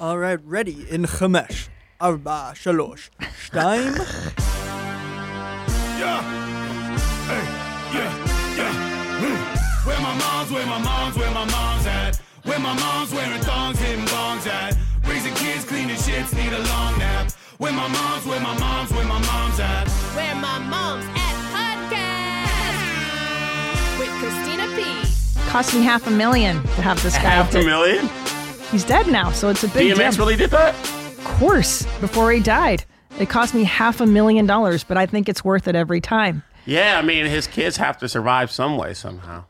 All right, ready in Chamesh. Arba, Shalosh, Shtaim. Yeah. Hey, yeah, yeah. Mm. Where my mom's, where my mom's, where my mom's at. Where my mom's wearing thongs, hitting bongs at. Raising kids, cleaning shits, need a long nap. Where my mom's, where my mom's, where my mom's at. Where my mom's at podcast with Christina P. Cost me half a million to have this guy. Half a million? He's dead now, so it's a big DMX deal. really did that? Of course, before he died. It cost me half a million dollars, but I think it's worth it every time. Yeah, I mean, his kids have to survive some way somehow.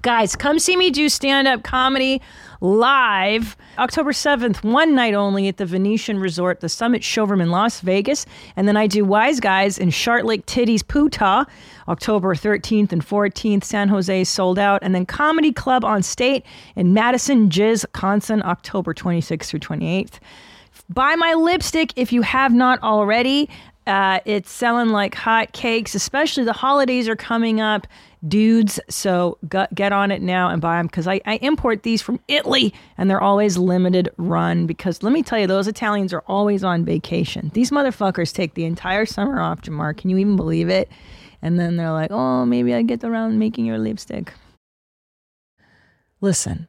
Guys, come see me do stand up comedy live October 7th, one night only at the Venetian Resort, the Summit Showroom in Las Vegas. And then I do Wise Guys in Shart Lake Titties Putah, October 13th and 14th. San Jose sold out. And then Comedy Club on State in Madison, Jizz, Wisconsin, October 26th through 28th. Buy my lipstick if you have not already. Uh, it's selling like hot cakes, especially the holidays are coming up, dudes. So gut, get on it now and buy them because I, I import these from Italy and they're always limited run. Because let me tell you, those Italians are always on vacation. These motherfuckers take the entire summer off, Jamar. Can you even believe it? And then they're like, oh, maybe I get around making your lipstick. Listen,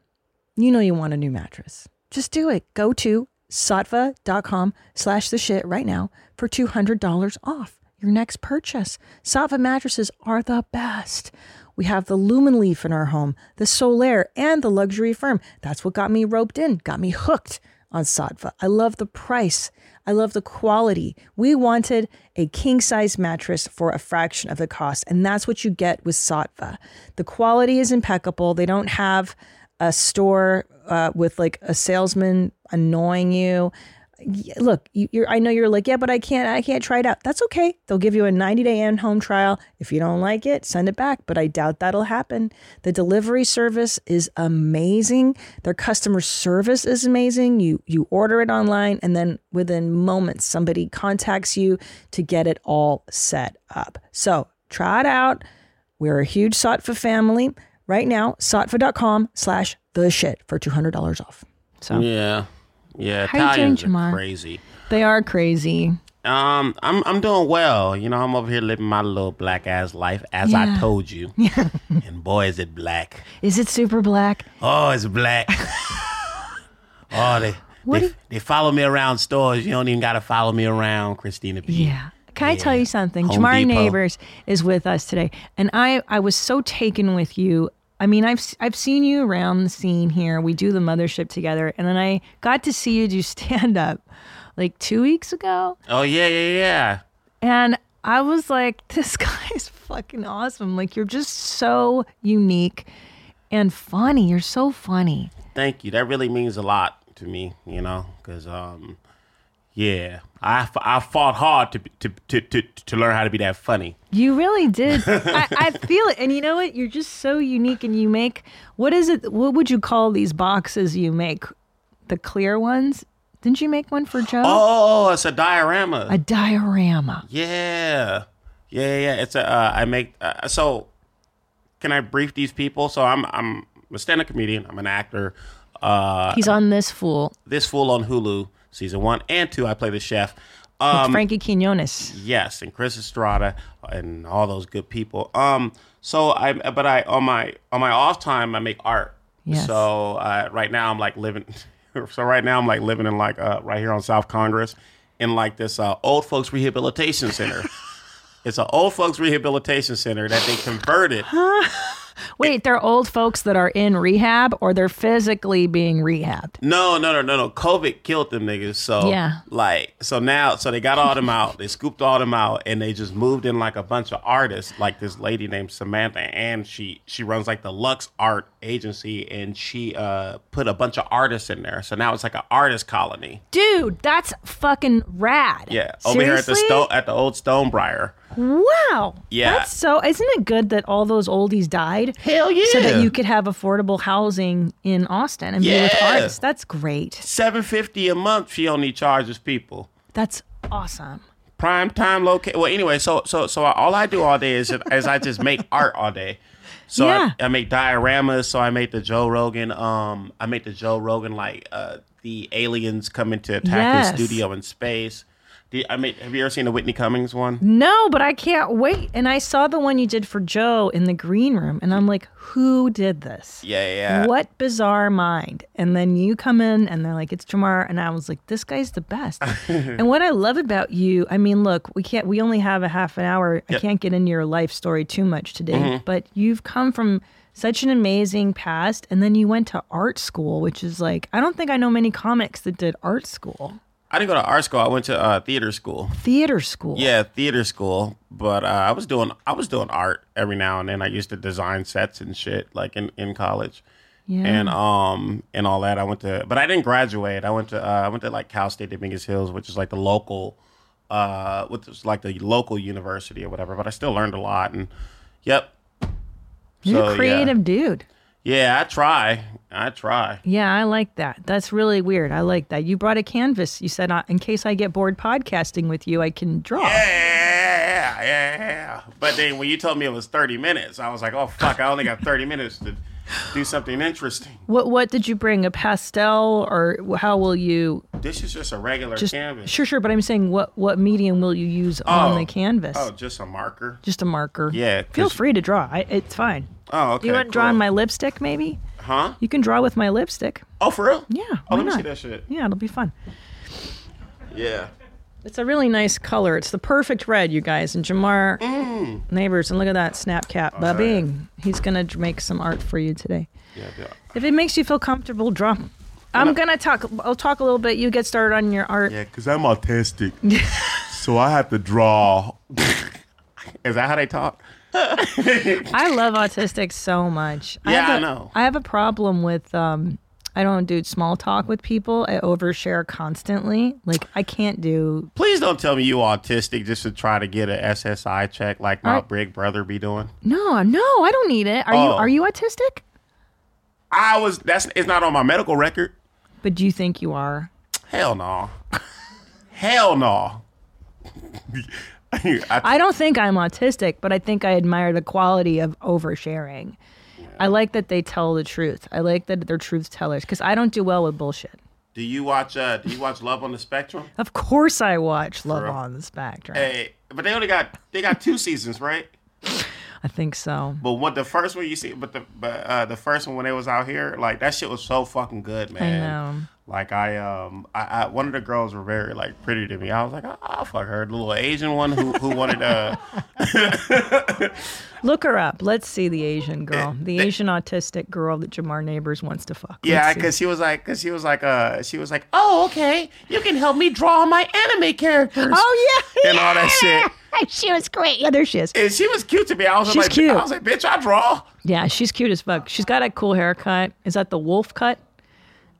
you know you want a new mattress. Just do it. Go to saatva.com slash the shit right now for $200 off your next purchase. Saatva mattresses are the best. We have the Lumen Leaf in our home, the Solaire, and the Luxury Firm. That's what got me roped in, got me hooked on Saatva. I love the price. I love the quality. We wanted a king size mattress for a fraction of the cost, and that's what you get with Saatva. The quality is impeccable. They don't have a store uh, with like a salesman annoying you. Look, you, you're. I know you're like, yeah, but I can't. I can't try it out. That's okay. They'll give you a 90 day in home trial. If you don't like it, send it back. But I doubt that'll happen. The delivery service is amazing. Their customer service is amazing. You you order it online, and then within moments, somebody contacts you to get it all set up. So try it out. We're a huge Saatva family. Right now, saatva.com slash the shit for $200 off. So Yeah. Yeah, How you Italians doing, are Jamar? crazy. they are crazy. Um, I'm I'm doing well. You know, I'm over here living my little black ass life, as I Yeah. told you. and boy, is it black. Is it super black? Oh, it's black. oh, they What they, do- they follow me around stores. You don't even got to follow me around, Christina P. Yeah. Can I tell you something? Home Jamari Depot. Neighbors is with us today, and I I was so taken with you. I mean, I've I've seen you around the scene here. We do the mothership together, and then I got to see you do stand up like two weeks ago, Oh yeah, yeah, yeah. and I was like, this guy is fucking awesome. Like you're just so unique and funny. You're so funny. Thank you. That really means a lot to me. You know, because um, yeah, I, I fought hard to, to to to to learn how to be that funny. You really did. I, I feel it. And you know what? You're just so unique and you make what is it? What would you call these boxes you make? The clear ones? Didn't you make one for Joe? Oh, it's a diorama. A diorama. Yeah, yeah, yeah. It's a. Uh, I make. Uh, so, can I brief these people? So I'm I'm a stand-up comedian. I'm an actor. Uh, He's on this fool. this fool on Hulu, season one and two. I play the chef. Um, Frankie Quinones. yes, and Chris Estrada and all those good people. Um, so I, but I on my on my off time I make art. Yes. So uh, right now I'm like living. So right now I'm like living in like uh, right here on South Congress, in like this uh, old folks rehabilitation center. it's an old folks rehabilitation center that they converted. Wait, they're old folks that are in rehab or they're physically being rehabbed. No, no, no, no, no. COVID killed them niggas. So Yeah. like so now so they got all them out. They scooped all them out and they just moved in like a bunch of artists, like this lady named Samantha and she she runs like the Lux Art agency and she uh put a bunch of artists in there. So now it's like an artist colony. Dude, that's fucking rad. Yeah. Over here at the Seriously? stone at the old Stonebriar. Wow. Yeah. That's so isn't it good that all those oldies died? Hell yeah. So that you could have affordable housing in Austin and be with artists. That's great. Seven fifty a month she only charges people. That's awesome. prime time location. Well, anyway, so so so all I do all day is is I just make art all day. So Yeah. I, I make dioramas. So I make the Joe Rogan. Um, I make the Joe Rogan like uh the aliens coming to attack Yes. his studio in space. You- I mean, have you ever seen the Whitney Cummings one? No, but I can't wait. And I saw the one you did for Joe in the green room, and I'm like, who did this? Yeah, yeah. What bizarre mind. And then you come in and they're like, it's Jamar. And I was like, this guy's the best. and what I love about you, I mean, look, we can't, we only have a half an hour. I can't get into your life story too much today, Mm-hmm. but you've come from such an amazing past. And then you went to art school, which is like, I don't think I know many comics that did art school, I didn't go to art school. I went to uh, theater school. theater school. Yeah, theater school. But uh, I was doing I was doing art every now and then. I used to design sets and shit like in, in college. Yeah. And um and all that. I went to but I didn't graduate. I went to uh, I went to like Cal State Dominguez Hills, which is like the local uh which is like the local university or whatever. But I still learned a lot and yep. You're So, a yeah. creative dude. Yeah, I try. I try. Yeah, I like that. That's really weird. I like that. You brought a canvas. You said, uh, in case I get bored podcasting with you, I can draw. Yeah, yeah, yeah. But then when you told me it was 30 minutes, I was like, oh, fuck, I only got 30 minutes to do something interesting. What What did you bring? A pastel, or how will you This is just a regular just? canvas. Sure, sure. But I'm saying, what what medium will you use on Oh. the canvas? Oh, just a marker. Just a marker. Yeah, Feel free to draw. I, it's fine. Oh, okay. You want to draw on my lipstick? Maybe Huh? you can draw with my lipstick. Oh, for real? Yeah. Oh, let me see that shit. Yeah, it'll be fun. Yeah. It's a really nice color. It's the perfect red, you guys. And Jamar Mm. neighbors, and look at that snap cap. Ba-bing. He's gonna make some art for you today. Yeah, yeah. If it makes you feel comfortable, draw. I'm gonna talk. I'll talk a little bit. You get started on your art. Yeah, because I'm autistic. so I have to draw. is that how they talk? I love autistics so much. Yeah, have a- I know. I have a problem with. um I don't do small talk with people. I overshare constantly. Like I can't do. Please don't tell me you autistic just to try to get a SSI check like my I- big brother be doing. No, no, I don't need it. Are you? Oh. Are you autistic? I was. That's. It's not on my medical record. But do you think you are? Hell no. Hell no. I, I don't think I'm autistic, but I think I admire the quality of oversharing. I like that they tell the truth. I like that they're truth tellers because I don't do well with bullshit. do you watch? Uh, do you watch Love on the Spectrum? Of course, I watch Love on the Spectrum. Hey, but they only got they got two seasons, right? I think so. But what the first one you see, but the but uh, the first one when they was out here, like that shit was so fucking good, man. I know. Like I um I, I one of the girls were very like pretty to me. I was like, oh, I'll fuck her. The little Asian one who who wanted uh Look her up. Let's see the Asian girl, the Asian autistic girl that Jamar Neighbors wants to fuck. yeah, Let's see. because she was like, because she was like, uh, she was like, oh, okay, you can help me draw my anime characters. Oh yeah, and all that shit. She was great. Yeah, there she is. And she was cute to me. I was She's like, cute. I was like, bitch, I draw. Yeah, she's cute as fuck. She's got a cool haircut. Is that the wolf cut?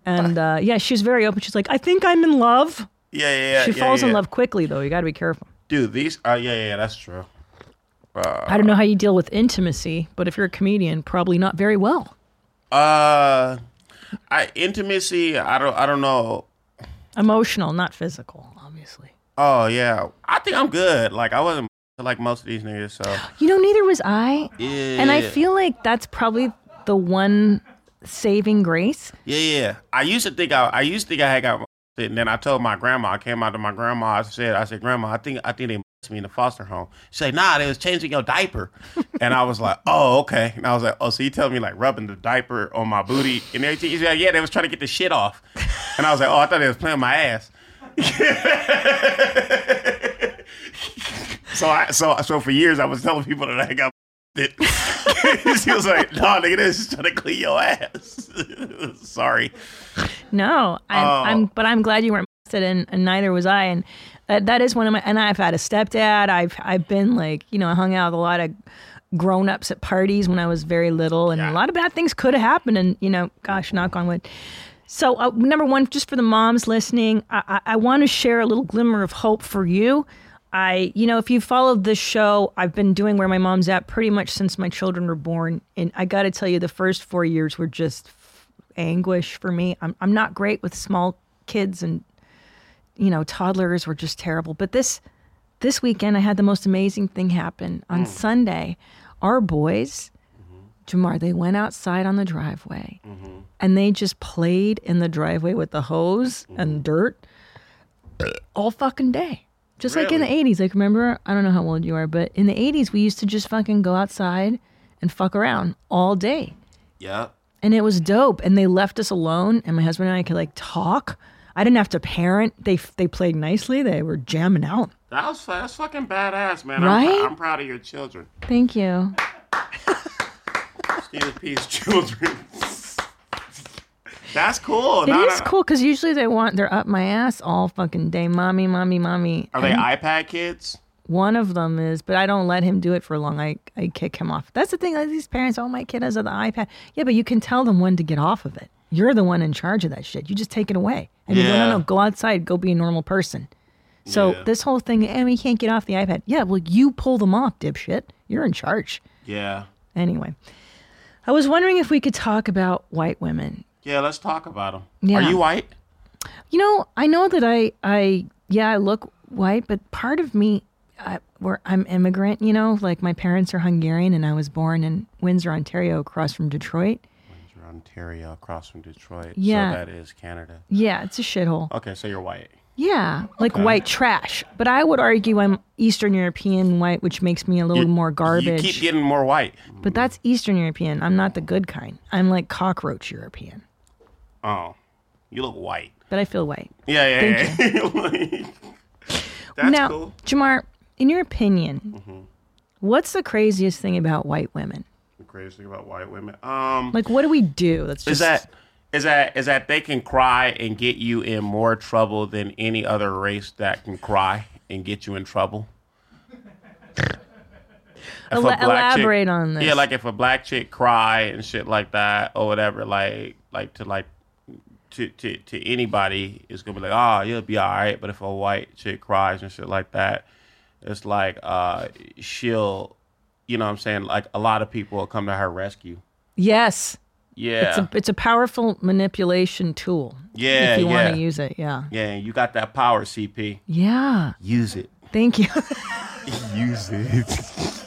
And uh, yeah, she's very open. She's like, I think I'm in love. Yeah, yeah, yeah. She yeah, falls in yeah. love quickly, though. You got to be careful. Dude, these. Uh, yeah, yeah, that's true. I don't know how you deal with intimacy, but if you're a comedian, probably not very well. Uh, I intimacy. I don't. I don't know. Emotional, not physical, obviously. Oh yeah, I think I'm good. Like I wasn't like most of these niggas. So You know, neither was I. yeah, And I feel like that's probably the one saving grace. yeah, yeah. I used to think I. I used to think I had got. And then I told my grandma. I came out to my grandma. I said, I said, Grandma, I think I think they must me in the foster home. She said, Nah, they was changing your diaper. and I was like, Oh, okay. And I was like, Oh, so you tell me like rubbing the diaper on my booty and everything? She's like, Yeah, they was trying to get the shit off. And I was like, Oh, I thought they was playing my ass. so I so so for years I was telling people that I got it. she was like, "No, nigga, this is trying to clean your ass." Sorry. No, I'm, Oh. I'm but I'm glad you weren't molested, and, and neither was I. And that, that is one of my. And I've had a stepdad. I've I've been like you know I hung out with a lot of grown ups at parties when I was very little, and Yeah. a lot of bad things could have happened. And you know, gosh, knock on wood. So uh, number one, just for the moms listening, I, I, I want to share a little glimmer of hope for you. I, you know, if you followed this show, I've been doing where my mom's at pretty much since my children were born, and I got to tell you, the first four years were just anguish for me. I'm I'm not great with small kids and you know toddlers were just terrible. But this this weekend I had the most amazing thing happen on Sunday. Our boys Jamar, they went outside on the driveway Mm-hmm. and they just played in the driveway with the hose Mm-hmm. and dirt all fucking day. Just like in the 80s. Like, remember, I don't know how old you are, but in the 80s, we used to just fucking go outside and fuck around all day. Yep. And it was dope. And they left us alone, and my husband and I could like talk. I didn't have to parent. They they played nicely. They were jamming out. That was that's fucking badass, man. Right? I'm, I'm proud of your children. Thank you. Stephen P's children. that's cool. It No, is no. cool because usually they want they're up my ass all fucking day, mommy, mommy, mommy. Are they And iPad kids? One of them is, but I don't let him do it for long. I I kick him off. That's the thing. Like these parents, oh my kid has the iPad. Yeah, but you can tell them when to get off of it. You're the one in charge of that shit. You just take it away and you go, no, Yeah. no, go outside, go be a normal person. So Yeah. this whole thing, and we can't get off the iPad. Yeah, well, you pull them off, dipshit. You're in charge. Yeah. Anyway, I was wondering if we could talk about white women. Yeah, let's talk about them. Yeah. Are you white? You know, I know that I, I, yeah, I look white, but part of me, I, where I'm immigrant. You know, like my parents are Hungarian, and I was born in Windsor, Ontario, across from Detroit. Ontario, across from Detroit. Yeah. So that is Canada. Yeah, it's a shithole. Okay, so you're white. Yeah, like white trash. But I would argue I'm Eastern European white, which makes me a little You- more garbage. You keep getting more white. but that's Eastern European. I'm not the good kind. I'm like cockroach European. Oh, you look white. But I feel white. Yeah, yeah, Thank yeah. Like, that's now, cool. Jamar, in your opinion, Mm-hmm. what's the craziest thing about white women? The craziest thing about white women. Um, Like, what do we do? That's just is that is that is that they can cry and get you in more trouble than any other race that can cry and get you in trouble. If a Ela- black elaborate on this. Yeah, like if a black chick cry and shit like that or whatever, like like to like to to, to anybody, it's gonna be like, oh, you'll be all right. But if a white chick cries and shit like that, it's like uh she'll, you know, what I'm saying like a lot of people will come to her rescue. yes, Yeah, it's a it's a powerful manipulation tool. Yeah, if you want to use it, yeah, yeah, you got that power, CP. yeah. Use it. Thank you. Use it.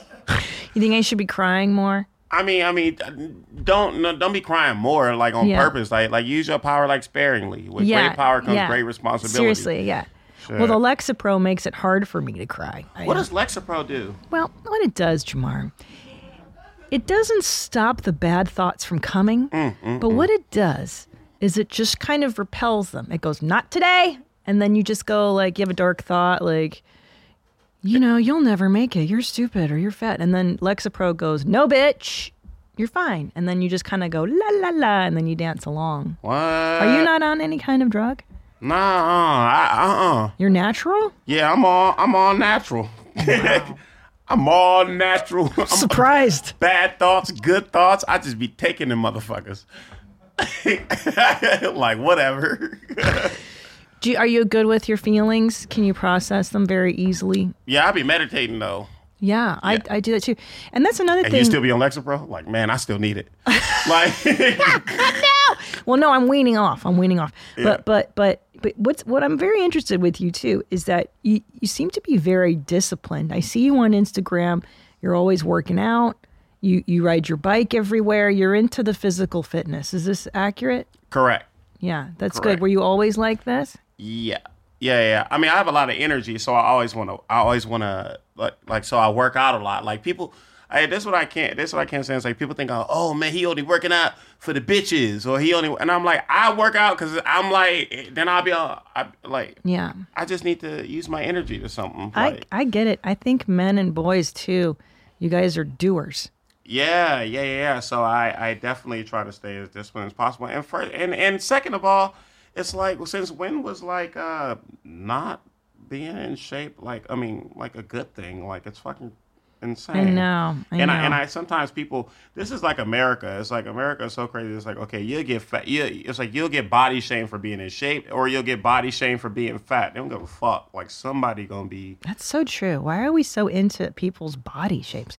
you think I should be crying more? I mean, I mean, don't no, don't be crying more like on Yeah. purpose. Like like use your power like sparingly. With yeah, great power comes yeah. great responsibility. Seriously, yeah. Well, the Lexapro makes it hard for me to cry. I What know. does Lexapro do? Well, what it does, Jamar, it doesn't stop the bad thoughts from coming, Mm, but what it does is it just kind of repels them. It goes, not today. And then you just go, like, you have a dark thought, like, you know, you'll never make it. You're stupid or you're fat. And then Lexapro goes, no, bitch, you're fine. And then you just kind of go, la, la, la, and then you dance along. What? Are you not on any kind of drug? Nah, uh uh. Uh-uh. You're natural? Yeah, I'm all I'm all natural. I'm all natural. I'm Surprised. bad thoughts, good thoughts. I just be taking them motherfuckers. like whatever. Do you, are you good with your feelings? Can you process them very easily? yeah, I be meditating though. Yeah, I, Yeah. I do that too. And that's another And thing. you still be on Lexapro? Like, man, I still need it. like, no. well, no, I'm weaning off. I'm weaning off. Yeah. But but but but what's what I'm very interested with you too is that you you seem to be very disciplined. I see you on Instagram. You're always working out. You you ride your bike everywhere. You're into the physical fitness. Is this accurate? correct. Yeah, that's good. Were you always like this? Yeah. Yeah, yeah. I mean, I have a lot of energy, so I always want to. I always want to like, like. So I work out a lot. Like people, I, that's what I can't. That's what I can't say. It's like people think, oh man, he only working out for the bitches, or he only. And I'm like, I work out because I'm like, then I'll be all, I like, Yeah. I just need to use my energy to something. I Like, I get it. I think men and boys too. You guys are doers. yeah, yeah, yeah, yeah. So I, I definitely try to stay as disciplined as possible. And first, and and second of all, it's like well, since when was like uh not being in shape like I mean like a good thing? Like it's fucking insane. I know. I and know. I and I sometimes people this is like America. It's like America is so crazy. It's like okay, you'll get fat. You it's like you'll get body shame for being in shape, or you'll get body shame for being fat. They don't give a fuck. Like somebody gonna be. That's so true. Why are we so into people's body shapes?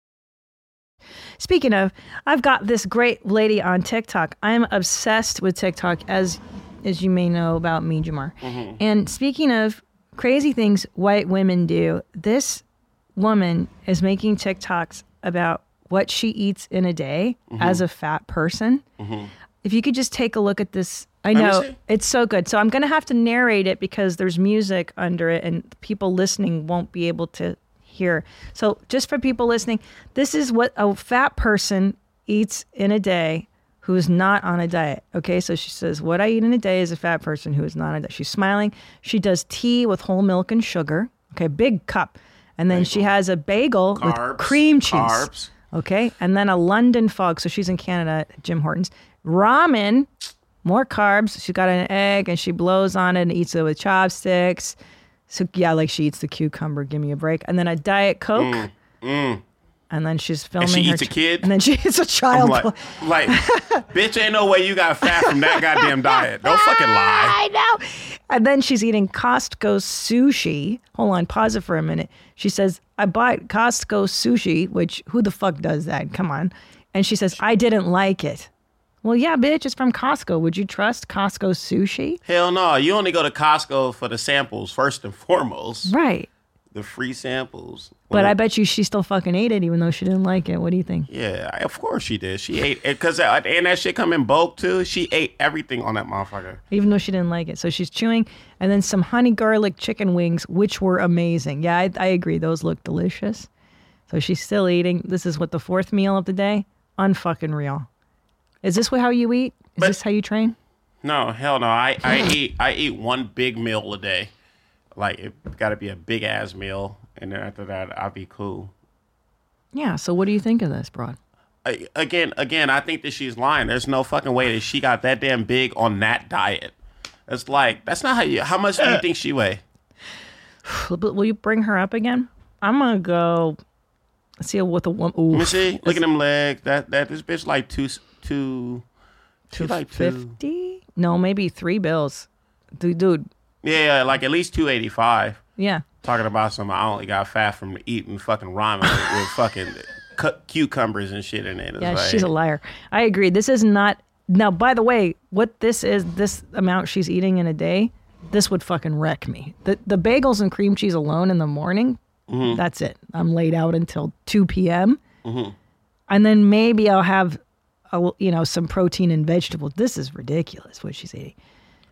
Speaking of, I've got this great lady on TikTok. I'm obsessed with TikTok, as as you may know about me, Jamar. Mm-hmm. And speaking of crazy things white women do, this woman is making TikToks about what she eats in a day Mm-hmm. as a fat person. If you could just take a look at this, I know it's so good. So I'm going to have to narrate it because there's music under it and people listening won't be able to hear. So just for people listening, this is what a fat person eats in a day who is not on a diet. Okay, so she says, What I eat in a day is a fat person who is not on a diet. She's smiling. She does tea with whole milk and sugar. Okay, big cup. And then she has a bagel Carbs, with cream cheese. carbs. Okay, and then a London fog. So she's in Canada, Tim Hortons. Ramen, more carbs. She's got an egg and she blows on it and eats it with chopsticks. So yeah, like she eats the cucumber. Give me a break. And then a diet coke. Mm, mm. And then she's filming. And she her eats a kid? And then she eats a I'm child. like, like, bitch, ain't no way you got fat from that goddamn diet. Don't fucking lie. I know. And then she's eating Costco sushi. Hold on, pause it for a minute. She says, I bought Costco sushi, which who the fuck does that? Come on. And she says, I didn't like it. Well, yeah, bitch, it's from Costco. Would you trust Costco sushi? Hell no. You only go to Costco for the samples first and foremost. Right. The free samples. But I bet you she still fucking ate it, even though she didn't like it. What do you think? Yeah, of course she did. She ate it because uh, and that shit come in bulk too. She ate everything on that motherfucker. Even though she didn't like it. So she's chewing. And then some honey garlic chicken wings, which were amazing. Yeah, I, I agree. Those look delicious. So she's still eating. This is what the fourth meal of the day? Unfucking real. Is this how you eat? Is But- this how you train? No, hell no. I, I eat I eat one big meal a day. Like it got to be a big ass meal, and then after that I'll be cool. Yeah. So what do you think of this, Broad? I, again, again, I think that she's lying. There's no fucking way that she got that damn big on that diet. It's like that's not how you. How much do you uh. think she weigh? Will you bring her up again? I'm gonna go. See what the one. Ooh, Let me see. Look at them legs. That that this bitch like two two. Like two. fifty? No, maybe three bills. Dude, dude. Yeah, like at least two eighty five. Yeah. Talking about some. I only got fat from eating fucking ramen with, fucking cu- cucumbers and shit in it. It's Yeah, like- she's a liar. I agree. This is not. Now, by the way, what this is, this amount she's eating in a day, this would fucking wreck me. The the bagels and cream cheese alone in the morning, Mm-hmm. that's it. I'm laid out until 2 p.m. And then maybe I'll have, a, you know, some protein and vegetables. This is ridiculous what she's eating.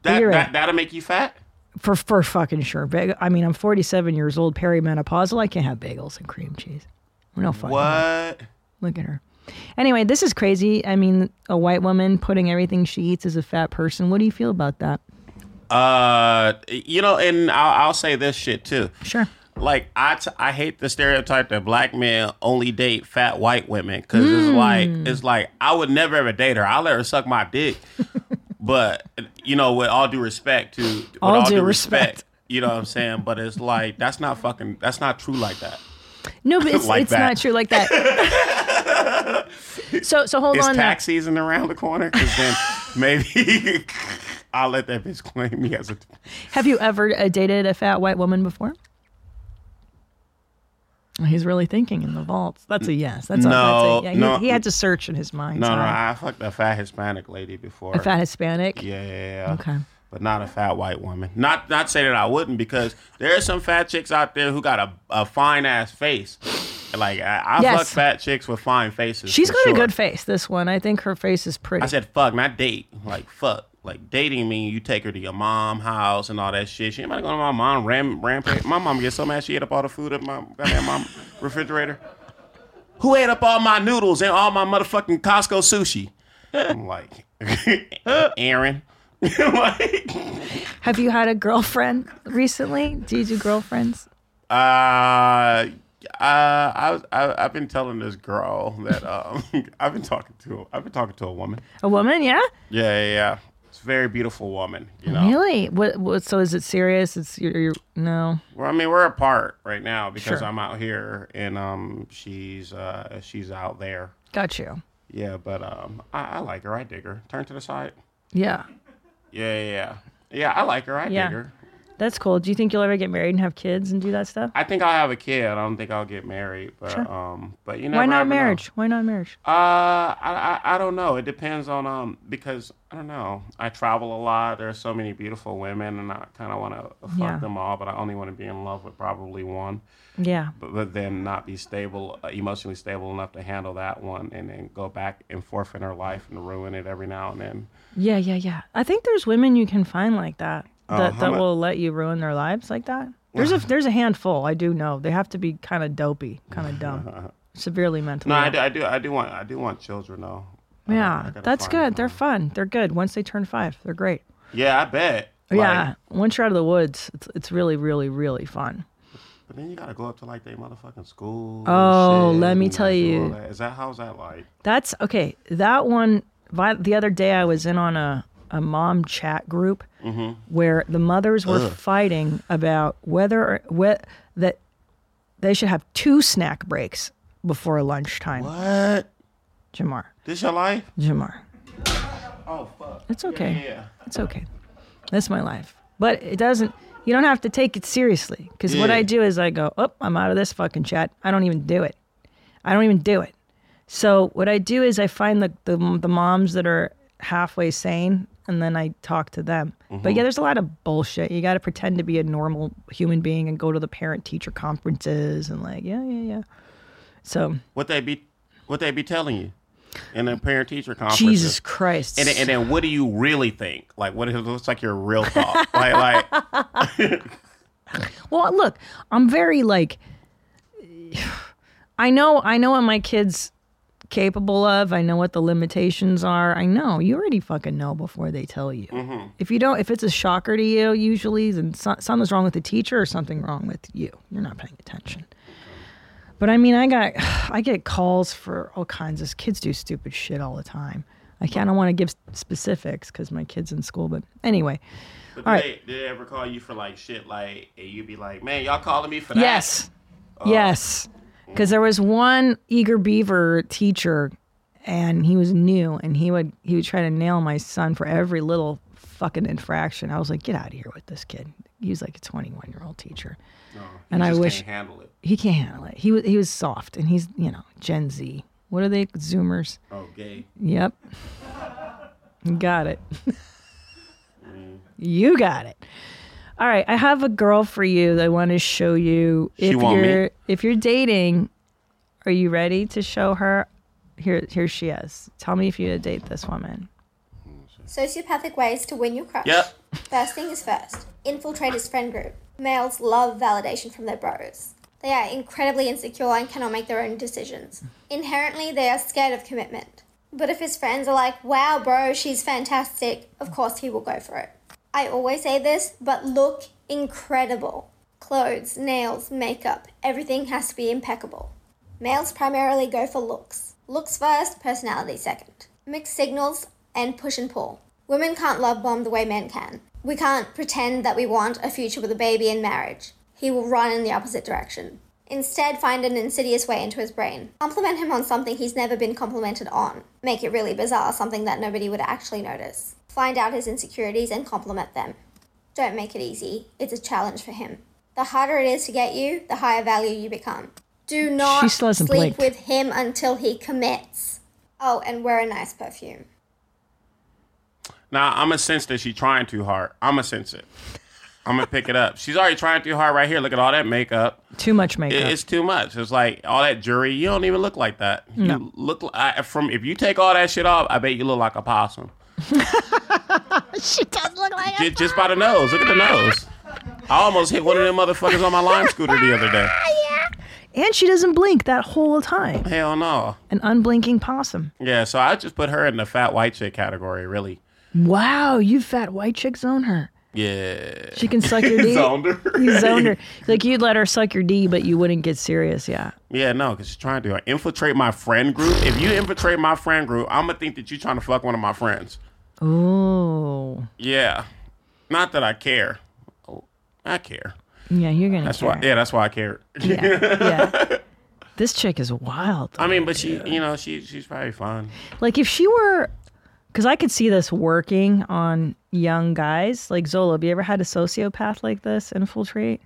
That, that right. that'll make you fat. For for fucking sure. Bag- I mean, I'm 47 years old, perimenopausal. I can't have bagels and cream cheese. No fucking. way. What? Look at her. Anyway, this is crazy. I mean, a white woman putting everything she eats as a fat person. What do you feel about that? Uh, you know, and I'll, I'll say this shit too. Sure. Like I, t- I hate the stereotype that black men only date fat white women because it's like it's like I would never ever date her. I'll let her suck my dick, but you know, with all due respect to with All all, due due respect. respect, you know what I'm saying. But it's like that's not fucking that's not true like that. No, but it's, Like it's not true like that. so so hold Is on. tax season around the corner? Because then maybe I'll let that bitch claim me as a. Have you ever uh, dated a fat white woman before? He's really thinking in the vaults. That's a yes. That's a, No, that's a, yeah, he, no. he had to search in his mind. No, no. I fucked a fat Hispanic lady before. a fat Hispanic. Yeah, yeah, yeah. Okay. But not a fat white woman. Not not say that I wouldn't because there are some fat chicks out there who got a, a fine ass face. Like I, I Yes. fuck fat chicks with fine faces. She's got sure. a good face. This one, I think her face is pretty. I said fuck, not date. Like fuck. Like dating mean you take her to your mom house and all that shit. She ain't about to go to my mom ram rampage. My mom gets so mad she ate up all the food at my goddamn mom refrigerator. Who ate up all my noodles and all my motherfucking Costco sushi? I'm like, Aaron. like, Have you had a girlfriend recently? Do you do girlfriends? uh, uh, I, I I've been telling this girl that um, I've been talking to. I've been talking to a woman. A woman? Yeah. Yeah, yeah, yeah. It's a very beautiful woman. You know. Really? What, what? So is it serious? It's you're, you're no. Well, I mean, we're apart right now because Sure. I'm out here and um, she's uh, she's out there. Got you. Yeah, but um, I, I like her. I dig her. Turn to the side. Yeah. Yeah, yeah, yeah. Yeah, I like her. I Yeah. dig her. That's cool. Do you think you'll ever get married and have kids and do that stuff? I think I'll have a kid. I don't think I'll get married, but um, but you know, Why not marriage? Why not marriage? Uh, I, I I don't know. It depends on um because I don't know. I travel a lot. There are so many beautiful women, and I kind of want to fuck Yeah. them all, but I only want to be in love with probably one. Yeah. But, but then not be stable, uh, emotionally stable enough to handle that one, and then go back and forth in her life and ruin it every now and then. Yeah, yeah, yeah. I think there's women you can find like that that, Oh, that mu- will let you ruin their lives like that. There's a there's a handful. I do know. They have to be kind of dopey, kind of dumb, severely mentally. No, I do, I do, I do want, I do want children though. I gotta- I Yeah, gotta that's good. They're fun. They're good. Once they turn five, they're great. Yeah, I bet. Like, yeah, once you're out of the woods, it's it's really, really, really fun. But then you gotta go up to like their motherfucking school. Oh, shit let me tell like, you. that. Is that how's that like? That's okay. That one, the other day I was in on a, a mom chat group Mm-hmm. where the mothers were fighting about whether or, what that they should have two snack breaks before lunchtime. What? Jamar, This your life? Jamar, Oh fuck. it's okay. Yeah. It's okay. That's my life. But it doesn't. You don't have to take it seriously because what I do is I go, oh, I'm out of this fucking chat. I don't even do it. I don't even do it. So what I do is I find the the, the moms that are halfway sane and then I talk to them. But yeah, mm-hmm. there's a lot of bullshit. You got to pretend to be a normal human being and go to the parent teacher conferences and like, yeah, yeah, yeah. So What they be, what they be telling you in the parent teacher conference? Jesus Christ. And then, and then what do you really think? Like what it looks like your real thought? like like Well, look, I'm very like I know I know what my kids capable of. I know what the limitations are. I know. You already fucking know before they tell you. Mm-hmm. If you don't if it's a shocker to you usually then so, something's wrong with the teacher or something wrong with you. You're not paying attention. But I mean, I got I get calls for all kinds of kids do stupid shit all the time. I kind of want to give specifics because my kid's in school, but anyway. But All did, right. they, did they ever call you for like shit like and you'd be like, man, y'all calling me for that? Yes. Oh. Yes. Because there was one eager beaver teacher and he was new and he would he would try to nail my son for every little fucking infraction. I was like, get out of here with this kid. He was like a 21 year old teacher. Oh, you And I wish- can't handle it. He can't handle it. He was he was soft and he's, you know, Gen Z. What are they? Zoomers. Oh, gay. Yep. Got it. Mm. you got it. All right, I have a girl for you that I want to show you. She if want you're if you're dating, are you ready to show her? Here here she is. Tell me if you would date this woman. Sociopathic ways to win your crush. Yep. First thing is first. Infiltrate his friend group. Males love validation from their bros. They are incredibly insecure and cannot make their own decisions. Inherently, they are scared of commitment. But if his friends are like, wow, bro, she's fantastic, of course he will go for it. I always say this, but look incredible. Clothes, nails, makeup, everything has to be impeccable. Males primarily go for looks. Looks first, personality second. Mixed signals and push and pull. Women can't love bomb the way men can. We can't pretend that we want a future with a baby and marriage. He will run in the opposite direction. Instead, find an insidious way into his brain. Compliment him on something he's never been complimented on. Make it really bizarre, something that nobody would actually notice. Find out his insecurities and compliment them. Don't make it easy. It's a challenge for him. The harder it is to get you, the higher value you become. Do not She still hasn't sleep blinked. with him until he commits. Oh, and wear a nice perfume. Now I'm a sense that she's trying too hard. I'm a sense it. I'm gonna pick it up. She's already trying too hard right here. Look at all that makeup. Too much It- makeup. it's too much. It's like all that jewelry. You don't even look like that. You look li- I, from if you take all that shit off, I bet you look like a possum. she does look like Just, just by the nose. Look at the nose. I almost hit one of them motherfuckers on my lime scooter the other day. And she doesn't blink that whole time. Hell no. An unblinking possum. Yeah, so I just put her in the fat white chick category. Really. Wow, you fat white chick zone her. Yeah. She can suck your D. Zoned her. You zoned her. Like you'd let her suck your D, but you wouldn't get serious. Yeah. Yeah, no, because she's trying to infiltrate my friend group. If you infiltrate my friend group, I'm gonna think that you're trying to fuck one of my friends. Oh. Yeah, not that I care. Oh, I care. Yeah, you're gonna. That's care. why. Yeah, that's why I care. Yeah. yeah. This chick is wild. I mean, but she, you know, she she's probably fun. Like if she were Because I could see this working on young guys. Like Zola, have you ever had a sociopath like this infiltrate?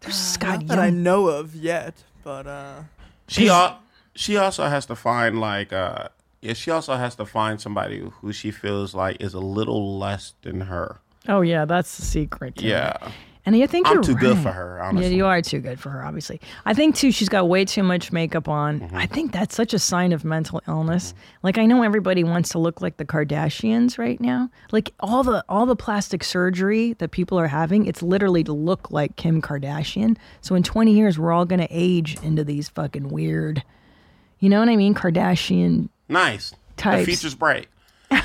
There's just got Not that I know of yet, but uh, She al- she also has to find like uh yeah, she also has to find somebody who she feels like is a little less than her. Oh yeah, that's the secret. Yeah. it. And I think I'm you're too good for her, Yeah, you are too good for her, obviously. I think too she's got way too much makeup on. Mm-hmm. I think that's such a sign of mental illness. Like I know everybody wants to look like the Kardashians right now. Like all the all the plastic surgery that people are having, it's literally to look like Kim Kardashian. So in 20 years we're all going to age into these fucking weird You know what I mean? Kardashian. Nice. Types. The future's bright.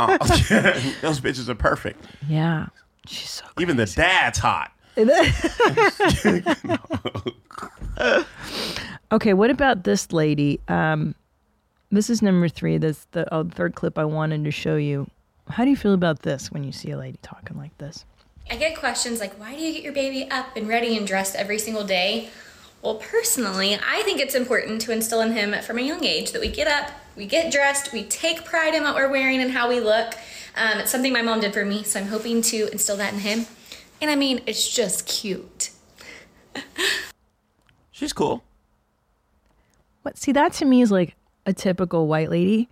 Oh, those bitches are perfect. Yeah. She's so Even the dad's hot. Okay, what about this lady? Um, this is number three. That's the oh, third clip I wanted to show you. How do you feel about this when you see a lady talking like this? I get questions like, why do you get your baby up and ready and dressed every single day? Well, personally, I think it's important to instill in him from a young age that we get up, we get dressed, we take pride in what we're wearing and how we look. Um, it's something my mom did for me, so I'm hoping to instill that in him. And I mean, it's just cute. She's cool. What? See, that to me is like a typical white lady.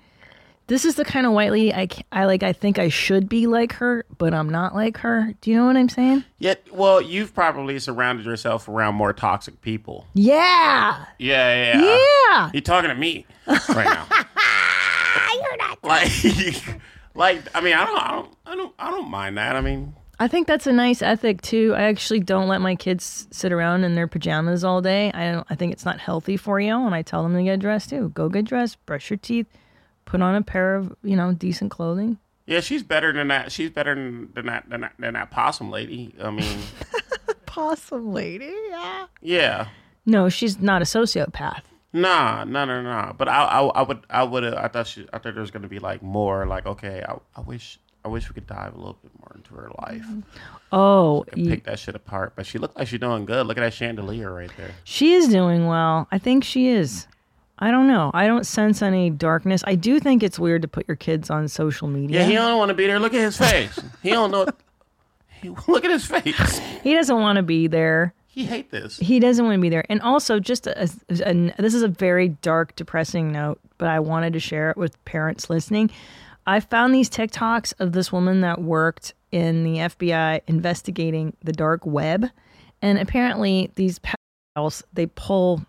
This is the kind of white lady I, I like. I think I should be like her, but I'm not like her. Do you know what I'm saying? Yet, well, you've probably surrounded yourself around more toxic people. Yeah. Yeah, yeah. Yeah. You're talking to me right now. You're not. Like, like I mean, I don't, I don't, I don't, I don't mind that. I mean, I think that's a nice ethic too. I actually don't let my kids sit around in their pajamas all day. I don't. I think it's not healthy for you, and I tell them to get dressed too. Go get dressed, brush your teeth, put on a pair of you know decent clothing. yeah, she's better than that. She's better than, than that than that than that possum lady. I mean, Possum lady, yeah. yeah. No, she's not a sociopath. Nah, no, no, no. But I, I, I would, I would, uh, I thought she, I thought there was gonna be like more, like okay, I, I wish, I wish we could dive a little bit more into her life mm-hmm. Oh, and y- pick that shit apart. But she looked like she's doing good. Look at that chandelier right there. she is doing well. I think she is. I don't know. I don't sense any darkness. I do think it's weird to put your kids on social media. Yeah, he don't want to be there. Look at his face. he don't know. He, look at his face. he doesn't want to be there. He hate this. he doesn't want to be there. And also, just a, a- a- this is a very dark, depressing note, but I wanted to share it with parents listening. I found these TikToks of this woman that worked in the FBI investigating the dark web, and apparently these pedophiles they pull.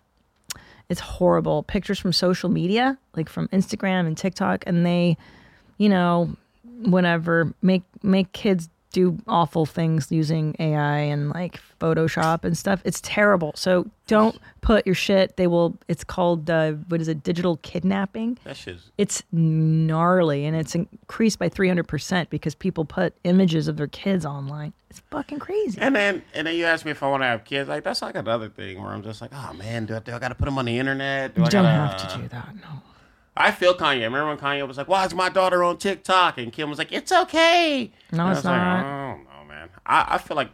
It's horrible pictures from social media, like from Instagram and TikTok, and they, you know, whatever make make kids do awful things using AI and like Photoshop and stuff. It's terrible. So don't put your shit. They will. It's called uh, what is it? Digital kidnapping. That shit's. It's gnarly and it's increased by three hundred percent because people put images of their kids online. It's fucking crazy. And then, and then you ask me if I want to have kids. Like that's like another thing where I'm just like, oh man, do I, do I got to put them on the internet? Do You I don't gotta, have to do that. No. I feel Kanye. Remember when Kanye was like, "Why is my daughter on TikTok?" And Kim was like, "It's okay." No, And I it's was like, not. I don't know, man. I, I feel like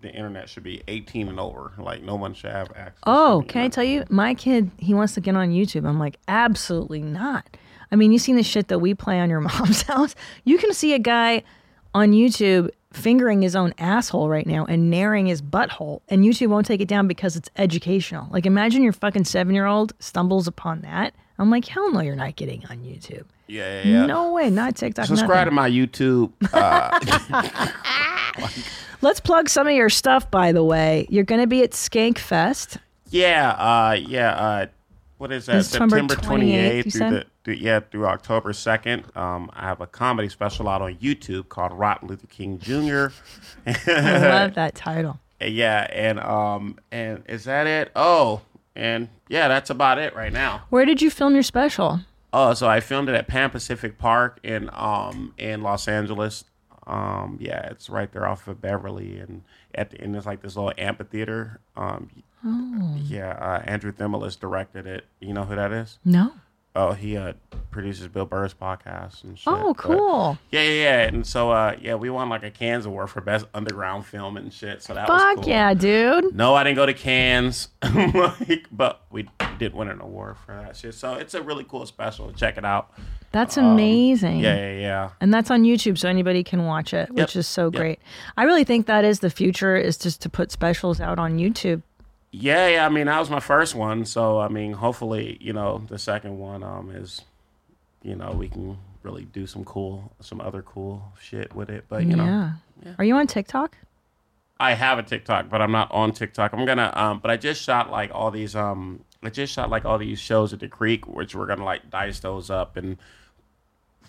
the internet should be 18 and over. Like no one should have access. Oh, can I tell you? My kid, he wants to get on YouTube. I'm like, absolutely not. I mean, you seen the shit that we play on your mom's house? You can see a guy on YouTube fingering his own asshole right now and naring his butthole, and YouTube won't take it down because it's educational. Like, imagine your fucking seven year old stumbles upon that. I'm like, hell no, you're not getting on YouTube. Yeah, yeah, yeah. No way, not TikTok. Subscribe to my YouTube. Uh, Let's plug some of your stuff, by the way. You're going to be at Skank Fest. yeah, uh, yeah. Uh, what is that? It's September 28th, 28th through the through, yeah through October 2nd. Um, I have a comedy special out on YouTube called Rotten Luther King Jr. I love that title. yeah, and um, and is that it? Oh, and yeah, that's about it right now. Where did you film your special? Oh, so I filmed it at Pan Pacific Park in um in Los Angeles. Um, yeah, it's right there off of Beverly, and at the end there's like this little amphitheater. Um, Oh. yeah, uh, Andrew Thimmelis directed it. You know who that is? No. Oh, he uh produces Bill Burr's podcast and shit. Oh, But- cool. yeah, yeah, yeah. And so uh yeah, we won like a Cannes award for best underground film and shit. So that was Fuck cool. yeah, dude. No, I didn't go to Cannes, like, but we did win an award for that shit. So it's a really cool special. Check it out. That's amazing. Um, Yeah, yeah, yeah. And that's on YouTube, so anybody can watch it, which is so Yep. great. I really think that is the future, is just to put specials out on YouTube. Yeah, yeah. I mean, that was my first one. So I mean, hopefully, you know, the second one um is, you know, we can really do some cool, some other cool shit with it. But you know, yeah. Are you on TikTok? I have a TikTok, but I'm not on TikTok. I'm gonna um, but I just shot like all these um, I just shot like all these shows at the creek, which we're gonna like dice those up and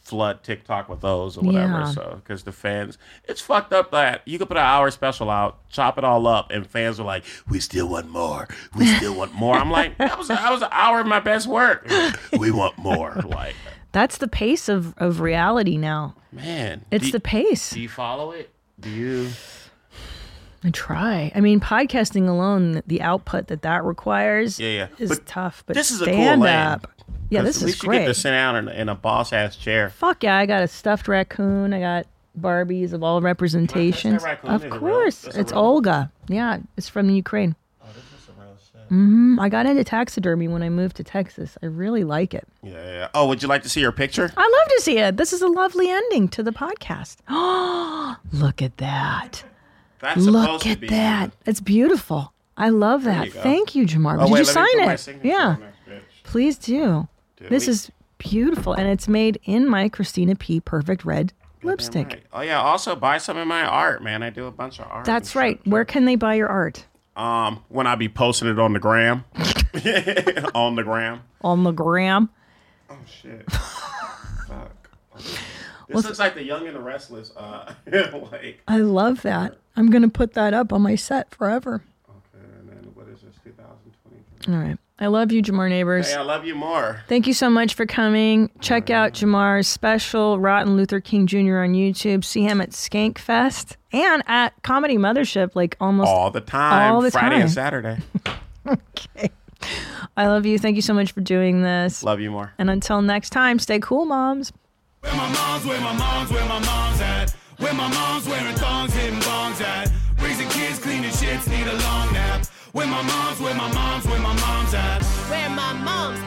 flood TikTok with those or whatever. Yeah. So because the fans, it's fucked up that you could put an hour special out, chop it all up, and fans are like, "We still want more. We still want more." I'm like, that was that was an hour of my best work. we want more. Like, That's the pace of, of reality now. man, It's do, the pace. Do you follow it? Do you? I try. I mean, podcasting alone, the output that that requires Yeah, yeah. is But tough. But this is a cool stand lane. up. Yeah, 'Cause this at is least you get to great. sit down in, in a boss ass chair. Fuck yeah, I got a stuffed raccoon. I got Barbies of all representations. raccoon? Of Is real? course. It's real- Olga. Yeah, it's from the Ukraine. Oh, this is some real shit. hmm I got into taxidermy when I moved to Texas. I really like it. Yeah, yeah, yeah. Oh, would you like to see your picture? I love to see it. This is a lovely ending to the podcast. Oh, look at that. That's Look supposed to at be that. It's beautiful. I love that. you. Thank you, Jamar. Oh, Did wait, you let me sign put it? signature Yeah. on there, bitch. Please do. This we- is beautiful. And it's made in my Christina P. Perfect Red lipstick. Right. Oh yeah. Also buy some of my art, man. I do a bunch of art. That's right. shit. Where can they buy your art? Um, when I be posting it on the gram, on the gram. On the gram. Oh shit. Fuck. This looks like the Young and the Restless. Uh, like. I love that. I'm going to put that up on my set forever. Okay, and then what is this? 2023. All right. I love you, Jamar Neighbors. Hey, I love you more. Thank you so much for coming. Check out Jamar's special, Rotten Luther King Jr. on YouTube. See him at Skank Fest and at Comedy Mothership, like almost All the time. All the Friday time. and Saturday. Okay. I love you. Thank you so much for doing this. love you more. And until next time, stay cool, moms. Where my mom's, where my mom's, where my mom's at. Where my mom's wearing thongs, hitting bongs at. Raising kids, cleaning shits, need a long nap. Where my mom's, where my mom's, where my mom's at. Where my mom's